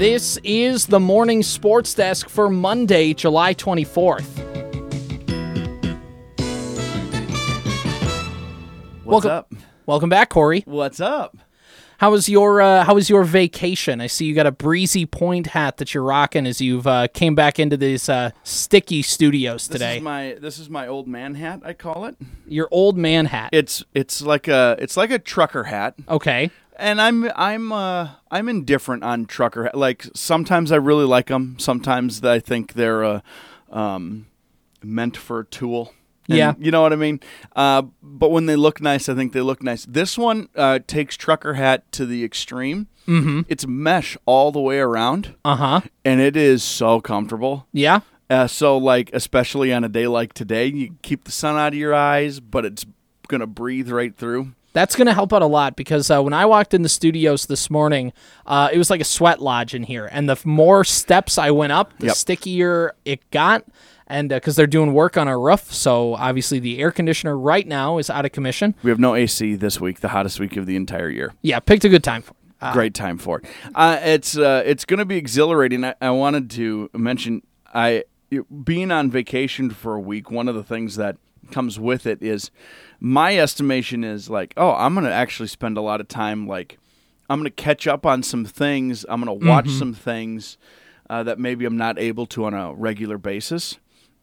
This is the morning sports desk for Monday, July 24th. What's Welcome- up? Welcome back, Corey. What's up? How was your uh, How was your vacation? I see you got a breezy point hat that you're rocking as you've uh, came back into these uh, sticky studios This today. is my this is my old man hat. I call it. your old man hat. It's it's like a it's like a trucker hat, okay. And I'm I'm uh I'm indifferent on trucker hat. Like sometimes I really like them. Sometimes I think they're uh, um meant for a tool. And Yeah. you know what I mean. Uh, but when they look nice, I think they look nice. This one uh, takes trucker hat to the extreme. Mm-hmm. It's mesh all the way around, Uh huh. and it is so comfortable. Yeah. Uh, so, like, especially on a day like today, you keep the sun out of your eyes, but it's gonna breathe right through. That's going to help out a lot because uh, when I walked in the studios this morning, uh, it was like a sweat lodge in here. And the more steps I went up, the Yep. stickier it got. And because they're doing work on our roof. So obviously the air conditioner right now is out of commission. We have no AC this week, the hottest week of the entire year. Yeah, picked a good time for it. Uh, Great time for it. Uh, it's uh, it's gonna be exhilarating. I, I wanted to mention I being on vacation for a week. One of the things that comes with it is my estimation is like, oh, I'm gonna actually spend a lot of time like I'm gonna catch up on some things. I'm gonna watch some things uh, that maybe I'm not able to on a regular basis,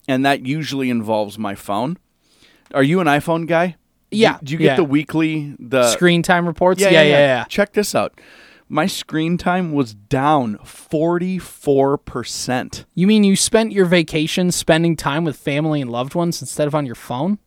and that usually involves my phone. Are you an iPhone guy? Yeah, Do, do you get yeah. the weekly the Screen time reports? Yeah, yeah, yeah. Check this out. My screen time was down 44%. You mean you spent your vacation spending time with family and loved ones instead of on your phone?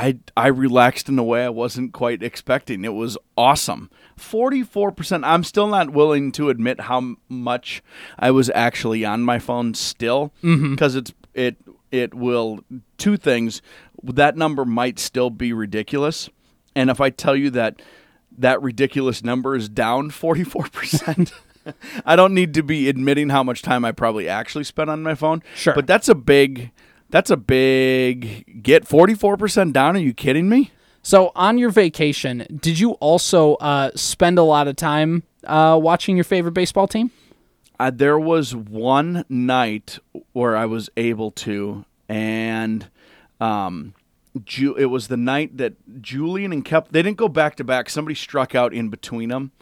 I, I relaxed in a way I wasn't quite expecting. It was awesome. 44%. I'm still not willing to admit how much I was actually on my phone still mm-hmm. because it's it it will two things. That number might still be ridiculous. And if I tell you that that ridiculous number is down 44%, I don't need to be admitting how much time I probably actually spent on my phone. Sure. But that's a big that's a big get 44% down. Are you kidding me? So on your vacation, did you also uh, spend a lot of time uh, watching your favorite baseball team? Uh, there was one night where I was able to, and um, Ju- it was the night that Julien and Kep they didn't go back to back. Somebody struck out in between them,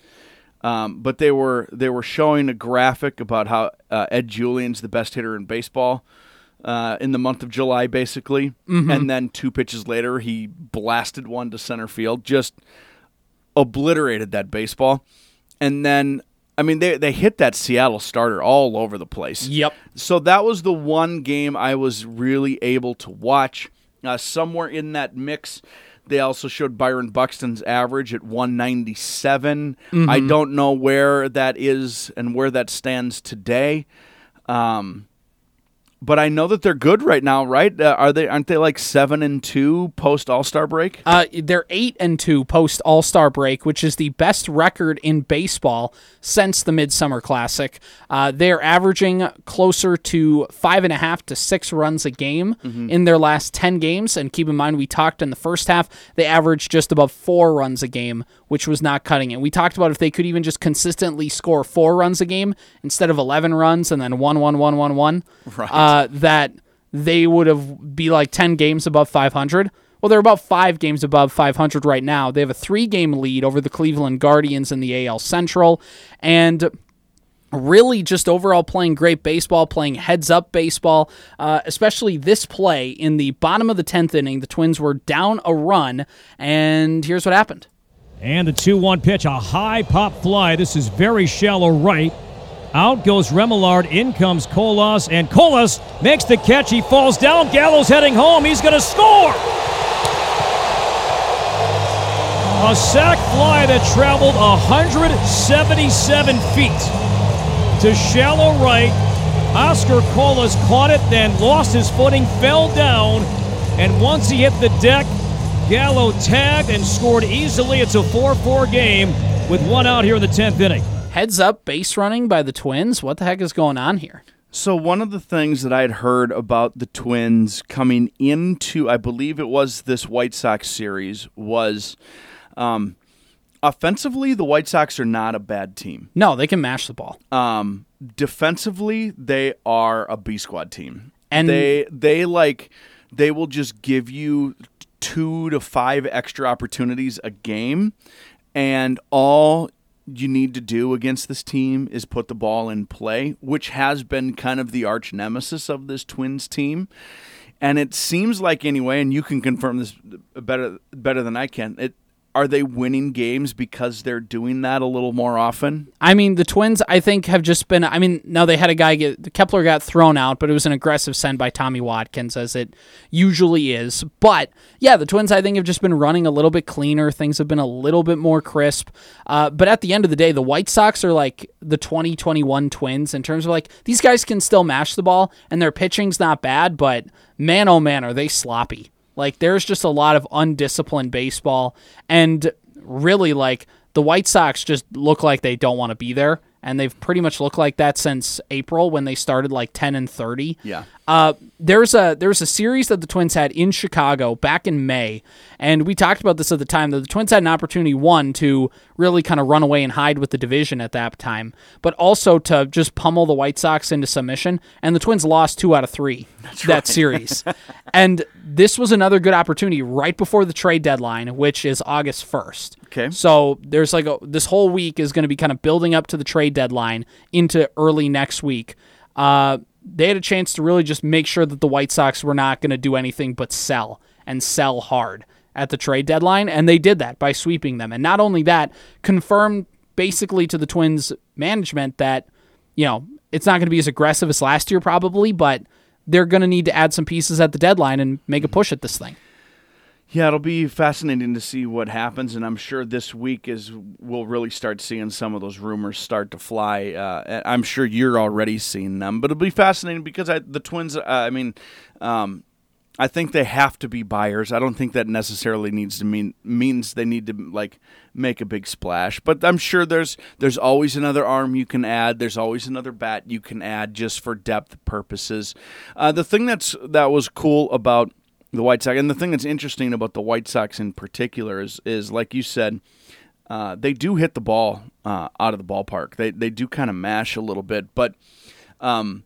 um, but they were they were showing a graphic about how uh, Ed Julien's the best hitter in baseball. Uh, in the month of July, basically, and then two pitches later, he blasted one to center field, just obliterated that baseball. And then, I mean, they they hit that Seattle starter all over the place. Yep. So that was the one game I was really able to watch. Uh, somewhere in that mix, they also showed Byron Buxton's average at 197. I don't know where that is and where that stands today. Um, but I know that they're good right now, right? Uh, are they? Aren't they like seven and two post All Star break? Uh, they're eight and two post All Star break, which is the best record in baseball since the Midsummer Classic. Uh, they're averaging closer to five and a half to six runs a game in their last ten games. And keep in mind, we talked in the first half they averaged just above four runs a game, which was not cutting it. We talked about if they could even just consistently score four runs a game instead of eleven runs and then one one one one one. Right. Uh, that they would have be like 10 games above 500. Well, they're about five games above 500 right now. They have a three game lead over the Cleveland Guardians in the AL Central. And really just overall playing great baseball, playing heads up baseball, uh, especially this play in the bottom of the 10th inning. The Twins were down a run, and here's what happened. And the 2 1 pitch, a high pop fly. This is very shallow right. Out goes Remillard. In comes Colas. And Colas makes the catch. He falls down. Gallo's heading home. He's going to score. A sac fly that traveled 177 feet to shallow right. Oscar Colas caught it, then lost his footing, fell down, and once he hit the deck, Gallo tagged and scored easily. It's a 4 4 game with one out here in the 10th inning. Heads up base running by the Twins. What the heck is going on here? So one of the things that I had heard about the Twins coming into, I believe it was this White Sox series, was um, offensively, the White Sox are not a bad team. No, they can mash the ball. Um, defensively, they are a B squad team, And- they they like they will just give you two to five extra opportunities a game, and all you need to do against this team is put the ball in play, which has been kind of the arch nemesis of this Twins team. And it seems like anyway, and you can confirm this better better than I can. It are they winning games because they're doing that a little more often? I mean, the Twins, I think, have just been. I mean, now they had a guy get Kepler got thrown out, but it was an aggressive send by Tommy Watkins, as it usually is. But yeah, the Twins, I think, have just been running a little bit cleaner. Things have been a little bit more crisp. Uh, but at the end of the day, the White Sox are like the 2021 Twins in terms of like these guys can still mash the ball, and their pitching's not bad, but man, oh man, are they sloppy. Like there's just a lot of undisciplined baseball. And really like the White Sox just look like they don't want to be there and they've pretty much looked like that since April when they started like 10 and 30. Yeah. Uh, there's a there's a series that the Twins had in Chicago back in May, and we talked about this at the time that the Twins had an opportunity one to really kind of run away and hide with the division at that time, but also to just pummel the White Sox into submission, and the Twins lost two out of three That's that series, and this was another good opportunity right before the trade deadline, which is August first. Okay. So there's like a, this whole week is going to be kind of building up to the trade deadline into early next week. Uh, they had a chance to really just make sure that the White Sox were not going to do anything but sell and sell hard at the trade deadline, and they did that by sweeping them. And not only that, confirmed basically to the Twins management that you know it's not going to be as aggressive as last year probably, but they're going to need to add some pieces at the deadline and make a push at this thing. Yeah, it'll be fascinating to see what happens, and I'm sure this week is we'll really start seeing some of those rumors start to fly. Uh, I'm sure you're already seeing them, but it'll be fascinating because I, the Twins. Uh, I mean, um, I think they have to be buyers. I don't think that necessarily needs to mean means they need to like make a big splash. But I'm sure there's there's always another arm you can add. There's always another bat you can add just for depth purposes. Uh, the thing that's that was cool about the White Sox, and the thing that's interesting about the White Sox in particular is is like you said. Uh, they do hit the ball uh, out of the ballpark. They they do kind of mash a little bit, but um,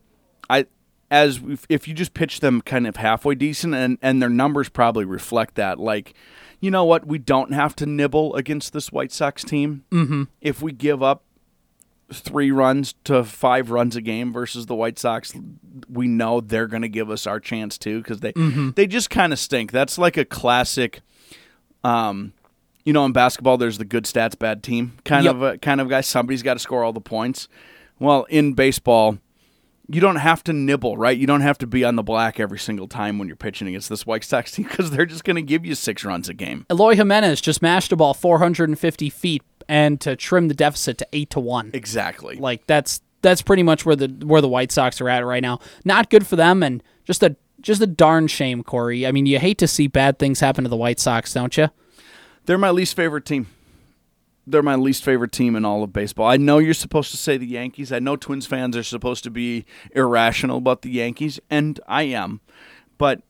I as if- if you just pitch them kind of halfway decent, and and their numbers probably reflect that. Like, you know what? We don't have to nibble against this White Sox team. Mm-hmm. If we give up three runs to five runs a game versus the White Sox, we know they're going to give us our chance too because they they just kind of stink. That's like a classic. Um, you know, in basketball, there's the good stats, bad team kind Yep. of a, kind of guy. Somebody's got to score all the points. Well, in baseball, you don't have to nibble, right? You don't have to be on the black every single time when you're pitching against this White Sox team because they're just going to give you six runs a game. Eloy Jimenez just mashed a ball 450 feet and to trim the deficit to eight to one. Exactly. Like that's that's pretty much where the where the White Sox are at right now. Not good for them, and just a just a darn shame, Corey. I mean, you hate to see bad things happen to the White Sox, don't you? They're my least favorite team. They're my least favorite team in all of baseball. I know you're supposed to say the Yankees. I know Twins fans are supposed to be irrational about the Yankees, and I am. But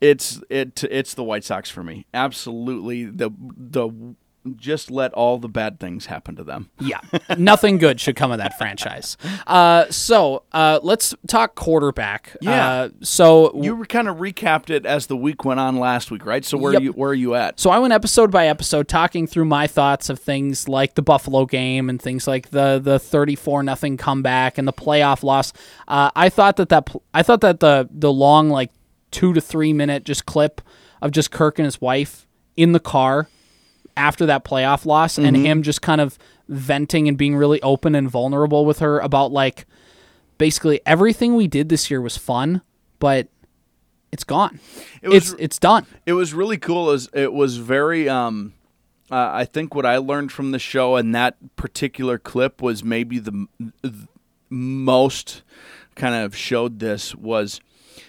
it's it it's the White Sox for me. Absolutely the the just let all the bad things happen to them. Yeah, nothing good should come of that franchise. Uh, so uh, let's talk quarterback. Yeah. Uh, so You were kind of recapped it as the week went on last week, right? So where Yep. are you where are you at? So I went episode by episode talking through my thoughts of things like the Buffalo game and things like the the 34 nothing comeback and the playoff loss. Uh, I thought that that I thought that the the long like 2 to 3 minute just clip of just Kirk and his wife in the car after that playoff loss and him just kind of venting and being really open and vulnerable with her about like basically everything we did this year was fun, but it's gone. It was- it's it's done. It was really cool. As it was very. Um, uh, I think what I learned from the show and that particular clip was maybe the, the most kind of showed this was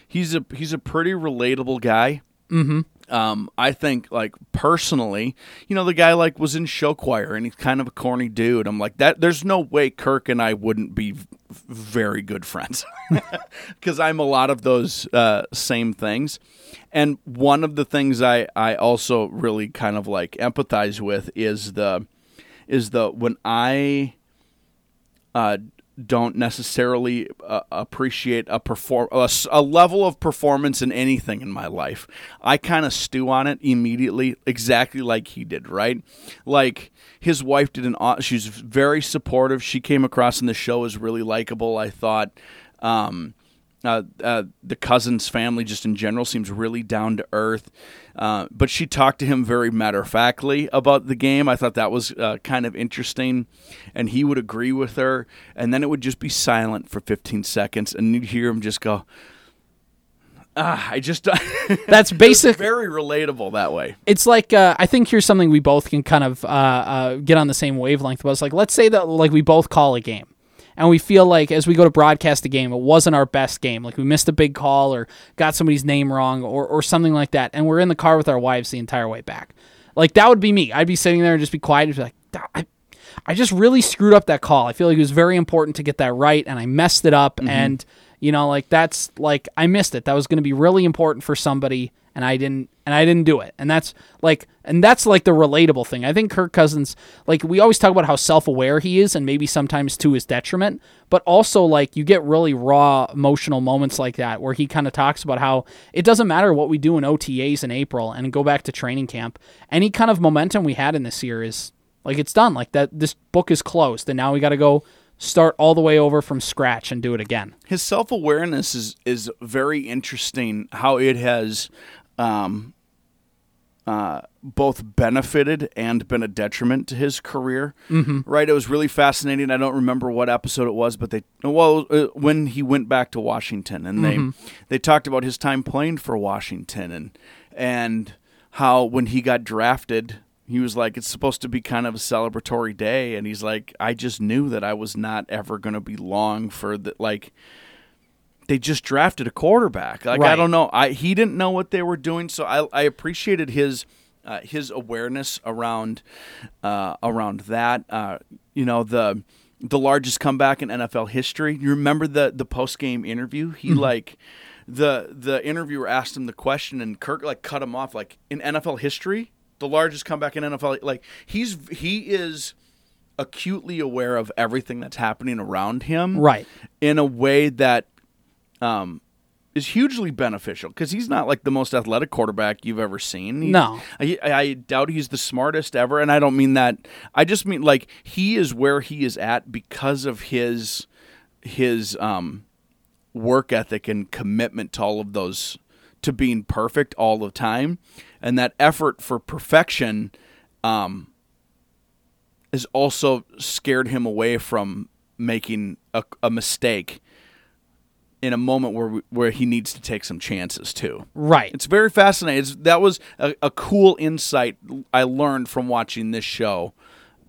he's a he's a pretty relatable guy. Mm-hmm. Um, I think like personally, you know, the guy like was in show choir and he's kind of a corny dude. I'm like that. There's no way Kirk and I wouldn't be v- very good friends because I'm a lot of those uh, same things. And one of the things I I also really kind of like empathize with is the is the when I uh, don't necessarily uh, appreciate a perform a, a level of performance in anything in my life. I kind of stew on it immediately, exactly like he did. Right, like his wife did an. She's very supportive. She came across in the show as really likable. I thought. Um, uh, uh, the Cousins family, just in general, seems really down to earth. Uh, but she talked to him very matter of factly about the game. I thought that was uh, kind of interesting, and he would agree with her. And then it would just be silent for 15 seconds, and you'd hear him just go, "Ah, I just." That's basic. very relatable that way. it's like uh, I think here's something we both can kind of uh, uh, get on the same wavelength. Was like let's say that like we both call a game, and we feel like as we go to broadcast the game, it wasn't our best game. Like we missed a big call or got somebody's name wrong or or something like that, and we're in the car with our wives the entire way back. Like that would be me. I'd be sitting there and just be quiet and be like, I, I just really screwed up that call. I feel like it was very important to get that right, and I messed it up. Mm-hmm. And you know, like that's like I missed it. That was going to be really important for somebody, and I didn't, and I didn't do it. And that's like, and that's like the relatable thing. I think Kirk Cousins, like we always talk about how self-aware he is, and maybe sometimes to his detriment. But also, like you get really raw emotional moments like that, where he kind of talks about how it doesn't matter what we do in OTAs in April and go back to training camp. Any kind of momentum we had in this year is like it's done. Like that, this book is closed, and now we got to go start all the way over from scratch and do it again. his self awareness is is very interesting. How it has um, uh, both benefited and been a detriment to his career. Mm-hmm. Right? It was really fascinating. I don't remember what episode it was, but they well uh, when he went back to Washington and they they talked about his time playing for Washington and and how when he got drafted. He was like, it's supposed to be kind of a celebratory day. And he's like, I just knew that I was not ever going to be long for the, like, they just drafted a quarterback. Like I don't know. I he didn't know what they were doing, so I I appreciated his uh, his awareness around uh, around that. Uh, you know the the largest comeback in NFL history. You remember the the post game interview? He like the the interviewer asked him the question, and Kirk like cut him off. Like in NFL history, the largest comeback in NFL. Like he's he is acutely aware of everything that's happening around him Right. in a way that um, is hugely beneficial because he's not like the most athletic quarterback you've ever seen. He- No. I, I doubt he's the smartest ever, and I don't mean that. I just mean like he is where he is at because of his his um, work ethic and commitment to all of those to being perfect all the time, and that effort for perfection. Um, has also scared him away from making a, a mistake in a moment where we, where he needs to take some chances too. Right. It's very fascinating. It's, that was a, a cool insight I learned from watching this show.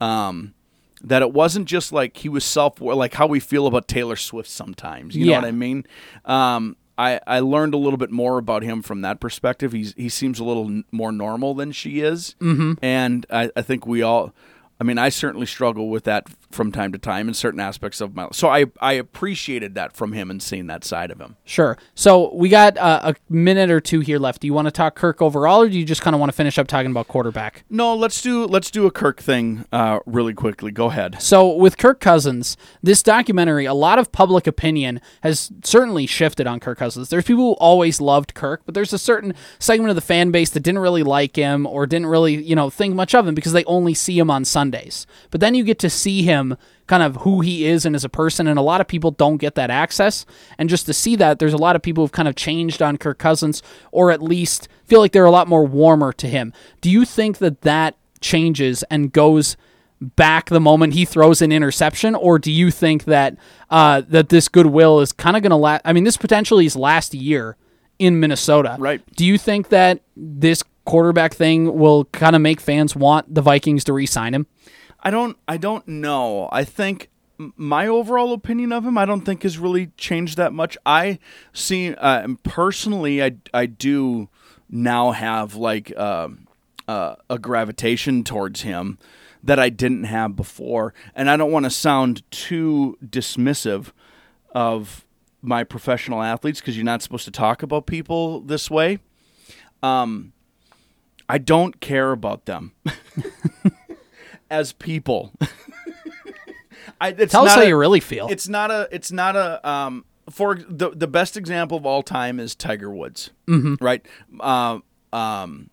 Um, that it wasn't just like he was self like how we feel about Taylor Swift sometimes. You Yeah. know what I mean? Um, I, I learned a little bit more about him from that perspective. He's he seems a little n- more normal than she is, mm-hmm. and I, I think we all. I mean, I certainly struggle with that from time to time in certain aspects of my life. So I I appreciated that from him and seeing that side of him. Sure. So we got uh, a minute or two here left. Do you want to talk Kirk overall, or do you just kind of want to finish up talking about quarterback? No, let's do let's do a Kirk thing uh, really quickly. Go ahead. So with Kirk Cousins, this documentary, a lot of public opinion has certainly shifted on Kirk Cousins. There's people who always loved Kirk, but there's a certain segment of the fan base that didn't really like him or didn't really, you know, think much of him because they only see him on Sundays. But then you get to see him kind of who he is and as a person and a lot of people don't get that access and just to see that there's a lot of people who've kind of changed on Kirk Cousins or at least feel like they're a lot more warmer to him. Do you think that that changes and goes back the moment he throws an interception, or do you think that uh, that this goodwill is kind of going to last? I mean, this potentially is last year in Minnesota. Right. Do you think that this quarterback thing will kind of make fans want the Vikings to re-sign him? I don't I don't know. I think my overall opinion of him I don't think has really changed that much. I see uh, personally I I do now have like um uh, a gravitation towards him that I didn't have before, and I don't want to sound too dismissive of my professional athletes because you're not supposed to talk about people this way. Um, I don't care about them. as people. I, it's Tell us how a- you really feel. It's not a. It's not a. Um, for the the best example of all time is Tiger Woods, mm-hmm. right? Um, um,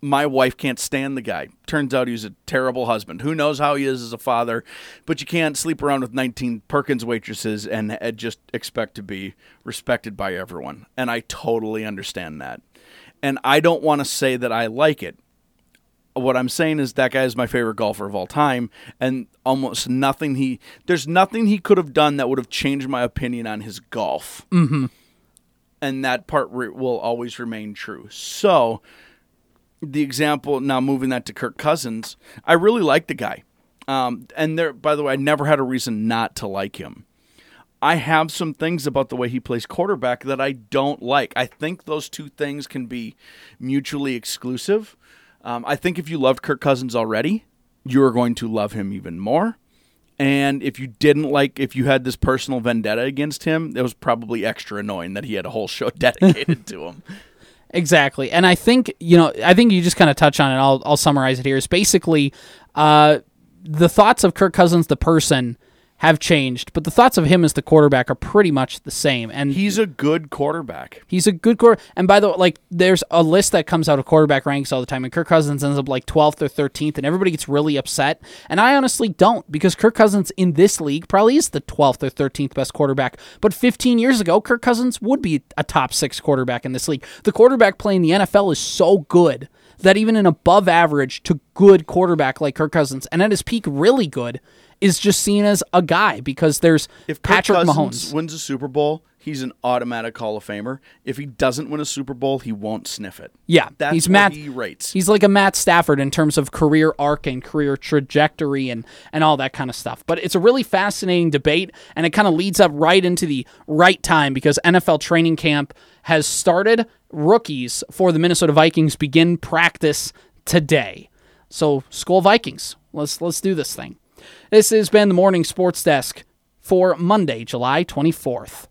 my wife can't stand the guy. Turns out he's a terrible husband. Who knows how he is as a father? But you can't sleep around with 19 Perkins waitresses and uh, just expect to be respected by everyone. And I totally understand that. And I don't want to say that I like it. What I'm saying is that guy is my favorite golfer of all time, and almost nothing he there's nothing he could have done that would have changed my opinion on his golf. Mm-hmm. And that part re- will always remain true. So, the example now moving that to Kirk Cousins, I really like the guy. Um, and there, by the way, I never had a reason not to like him. I have some things about the way he plays quarterback that I don't like. I think those two things can be mutually exclusive. Um, I think if you loved Kirk Cousins already, you are going to love him even more. And if you didn't like, if you had this personal vendetta against him, it was probably extra annoying that he had a whole show dedicated to him. Exactly. And I think, you know, I think you just kind of touch on it. I'll, I'll summarize it here. Is basically uh, the thoughts of Kirk Cousins, the person, have changed, but the thoughts of him as the quarterback are pretty much the same. And He's a good quarterback. He's a good quarter. And by the way, like, there's a list that comes out of quarterback ranks all the time, and Kirk Cousins ends up like 12th or 13th, and everybody gets really upset. And I honestly don't, because Kirk Cousins in this league probably is the 12th or 13th best quarterback. But 15 years ago, Kirk Cousins would be a top six quarterback in this league. The quarterback play in the NFL is so good that even an above average to good quarterback like Kirk Cousins, and at his peak, really good, is just seen as a guy because there's If Kirk Patrick Cousins Mahomes. wins a Super Bowl, he's an automatic Hall of Famer. If he doesn't win a Super Bowl, he won't sniff it. Yeah, That's he's Matt. he rates. He's like a Matt Stafford in terms of career arc and career trajectory and and all that kind of stuff. But it's a really fascinating debate, and it kind of leads up right into the right time because NFL training camp has started. Rookies for the Minnesota Vikings begin practice today. So, Skol Vikings, let's let's do this thing. This has been the morning sports desk for Monday, July twenty fourth.